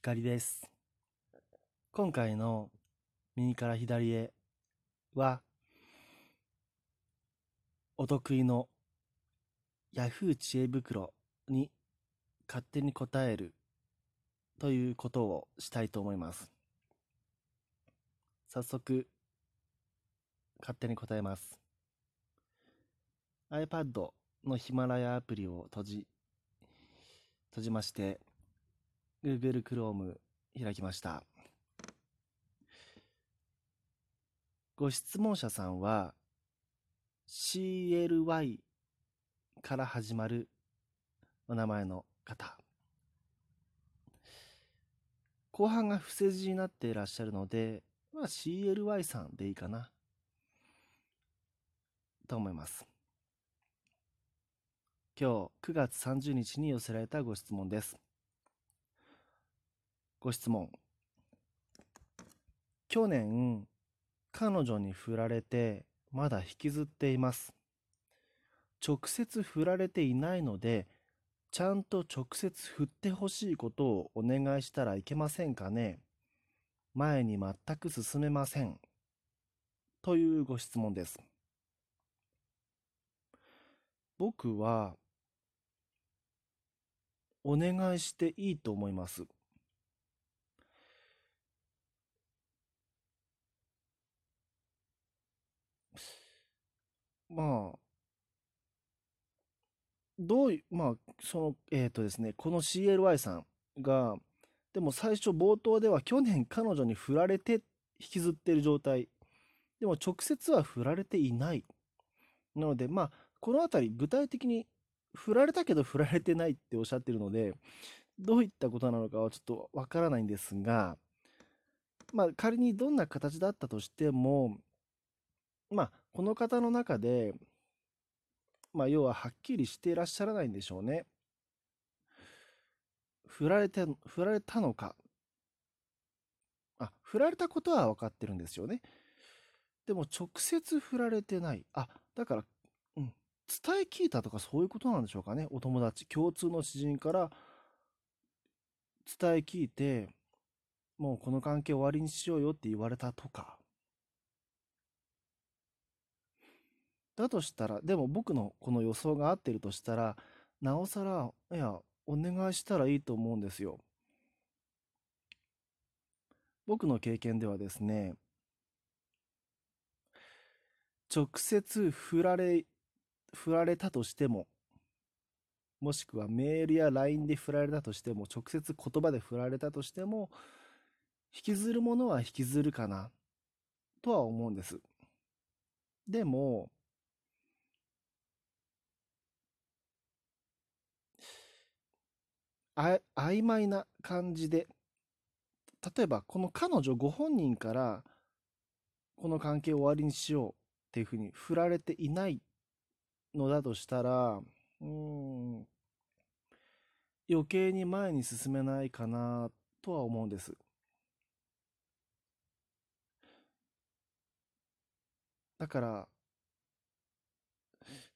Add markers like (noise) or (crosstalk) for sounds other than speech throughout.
光です。今回の右から左へは、お得意の Yahoo 知恵袋に勝手に答えるということをしたいと思います。早速、勝手に答えます。iPad のヒマラヤアプリを閉じ、閉じまして、Google Chrome 開きました。ご質問者さんは CLY から始まるお名前の方。後半が伏せ字になっていらっしゃるので、まあ、CLY さんでいいかな。と思います。今日9月30日に寄せられたご質問です。ご質問。去年、彼女に振られて、まだ引きずっています。直接振られていないので、ちゃんと直接振ってほしいことをお願いしたらいけませんかね前に全く進めません。というご質問です。僕は、お願いしていいと思います。まあ、どういう、まあ、その、えっとですね、この CLY さんが、でも最初冒頭では去年彼女に振られて引きずってる状態。でも直接は振られていない。なので、まあ、このあたり具体的に振られたけど振られてないっておっしゃってるので、どういったことなのかはちょっとわからないんですが、まあ仮にどんな形だったとしても、まあこの方の中で、まあ要ははっきりしていらっしゃらないんでしょうね。振られて、振られたのか。あ、振られたことは分かってるんですよね。でも直接振られてない。あ、だから、うん、伝え聞いたとかそういうことなんでしょうかね。お友達、共通の知人から伝え聞いて、もうこの関係終わりにしようよって言われたとか。だとしたら、でも僕のこの予想が合ってるとしたら、なおさら、いや、お願いしたらいいと思うんですよ。僕の経験ではですね、直接振られ、振られたとしても、もしくはメールや LINE で振られたとしても、直接言葉で振られたとしても、引きずるものは引きずるかな、とは思うんです。でも、あ曖昧な感じで、例えばこの彼女ご本人から、この関係を終わりにしようっていうふうに振られていないのだとしたら、うん、余計に前に進めないかなとは思うんです。だから、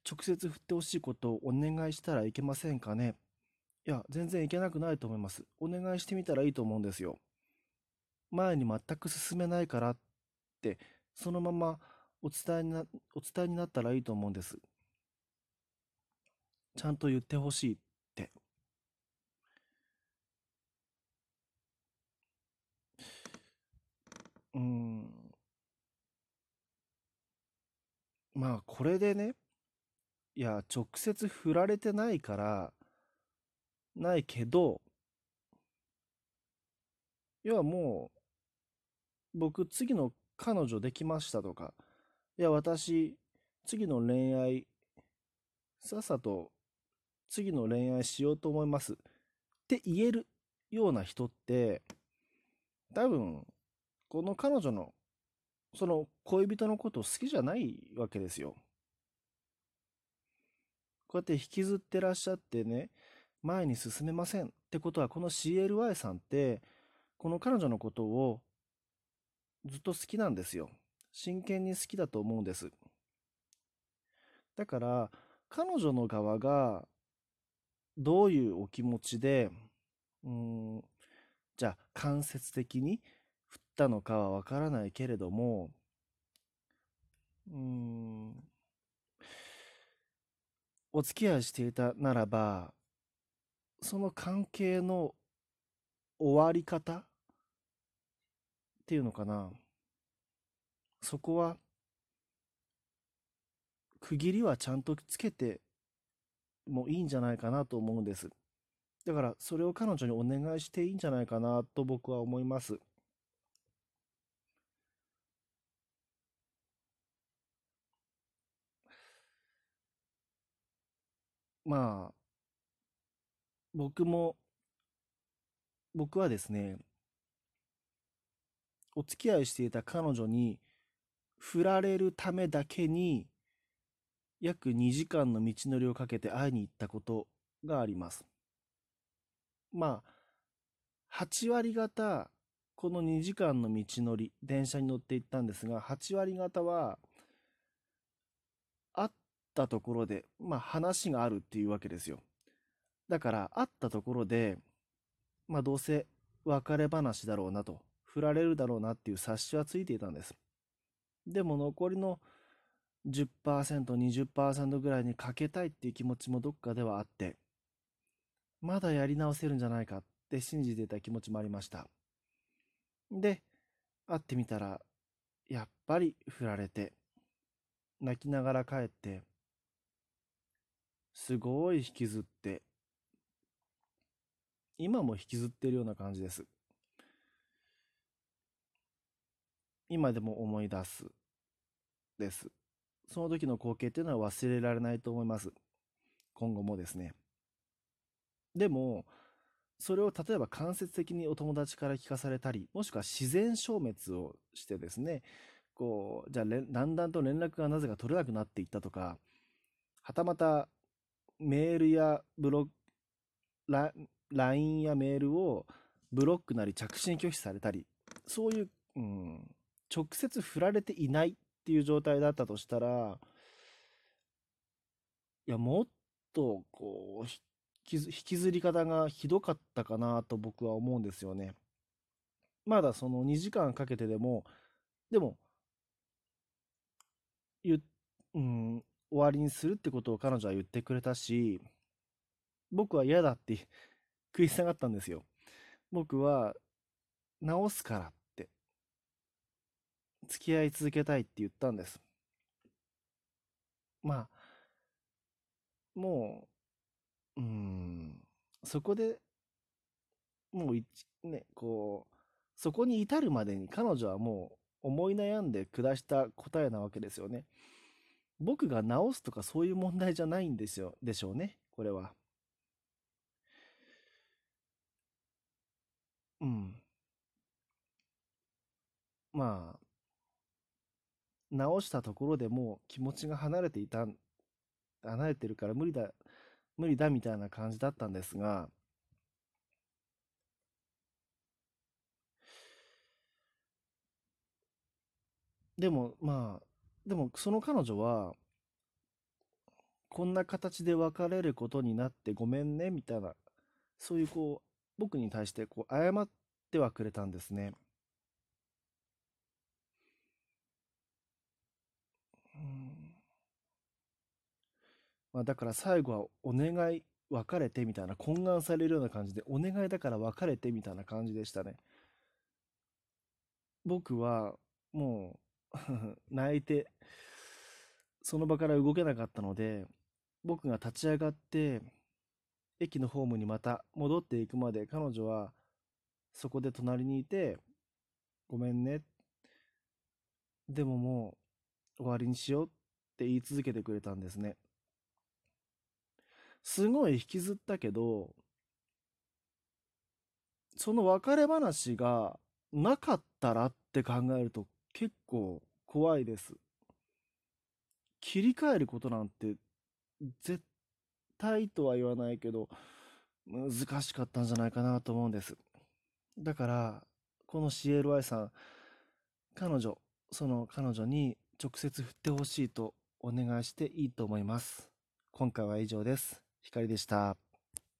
直接振ってほしいことをお願いしたらいけませんかね。いや、全然いけなくないと思います。お願いしてみたらいいと思うんですよ。前に全く進めないからって、そのままお伝えにな、お伝えになったらいいと思うんです。ちゃんと言ってほしいって。うん。まあ、これでね、いや、直接振られてないから、ないけど、要はもう、僕、次の彼女できましたとか、いや、私、次の恋愛、さっさと次の恋愛しようと思いますって言えるような人って、多分、この彼女の、その恋人のこと好きじゃないわけですよ。こうやって引きずってらっしゃってね、前に進めませんってことは、この CLY さんって、この彼女のことをずっと好きなんですよ。真剣に好きだと思うんです。だから、彼女の側がどういうお気持ちで、うん、じゃあ間接的に振ったのかはわからないけれども、うん、お付き合いしていたならば、その関係の終わり方っていうのかな。そこは、区切りはちゃんとつけてもいいんじゃないかなと思うんです。だから、それを彼女にお願いしていいんじゃないかなと僕は思います。まあ、僕も、僕はですね、お付き合いしていた彼女に振られるためだけに約2時間の道のりをかけて会いに行ったことがあります。まあ、8割方、この2時間の道のり、電車に乗って行ったんですが、8割方は、会ったところで、まあ話があるっていうわけですよ。だから、会ったところで、まあどうせ別れ話だろうなと、振られるだろうなっていう察しはついていたんです。でも残りの10%、20%ぐらいにかけたいっていう気持ちもどっかではあって、まだやり直せるんじゃないかって信じてた気持ちもありました。で、会ってみたら、やっぱり振られて、泣きながら帰って、すごい引きずって、今も引きずってるような感じです。今でも思い出す。です。その時の光景っていうのは忘れられないと思います。今後もですね。でも、それを例えば間接的にお友達から聞かされたり、もしくは自然消滅をしてですね、こう、じゃあだんだんと連絡がなぜか取れなくなっていったとか、はたまたメールやブログ、LINE やメールをブロックなり着信拒否されたり、そういう、うん、直接振られていないっていう状態だったとしたら、いや、もっと、こう、引きずり方がひどかったかなと僕は思うんですよね。まだその2時間かけてでも、でも、ゆ、うん、終わりにするってことを彼女は言ってくれたし、僕は嫌だって食い下がったんですよ。僕は、直すからって、付き合い続けたいって言ったんです。まあ、もう、うん、そこで、もうい、ね、こう、そこに至るまでに彼女はもう思い悩んで下した答えなわけですよね。僕が直すとかそういう問題じゃないんですよ、でしょうね、これは。うん。まあ、直したところでもう気持ちが離れていた、離れてるから無理だ、無理だみたいな感じだったんですが、でもまあ、でもその彼女は、こんな形で別れることになってごめんねみたいな、そういうこう、僕に対してこう謝ってはくれたんですね。うんまあ、だから最後はお願い別れてみたいな懇願されるような感じでお願いだから別れてみたいな感じでしたね。僕はもう (laughs) 泣いてその場から動けなかったので僕が立ち上がって駅のホームにまた戻っていくまで彼女はそこで隣にいてごめんね。でももう終わりにしようって言い続けてくれたんですね。すごい引きずったけどその別れ話がなかったらって考えると結構怖いです。切り替えることなんて絶対対とは言わないけど難しかったんじゃないかなと思うんです。だからこの CLY さん彼女その彼女に直接振ってほしいとお願いしていいと思います。今回は以上です。光でした。